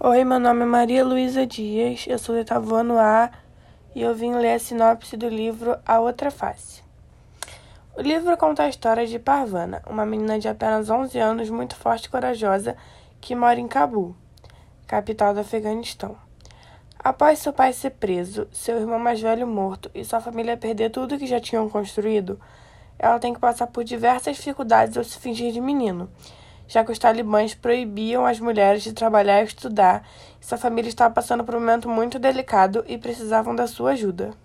Oi, meu nome é Maria Luísa Dias, eu sou do oitavo A e eu vim ler a sinopse do livro A Outra Face. O livro conta a história de Parvana, uma menina de apenas 11 anos, muito forte e corajosa, que mora em Cabul, capital do Afeganistão. Após seu pai ser preso, seu irmão mais velho morto e sua família perder tudo que já tinham construído, ela tem que passar por diversas dificuldades ao se fingir de menino já que os talibãs proibiam as mulheres de trabalhar e estudar, e sua família estava passando por um momento muito delicado e precisavam da sua ajuda.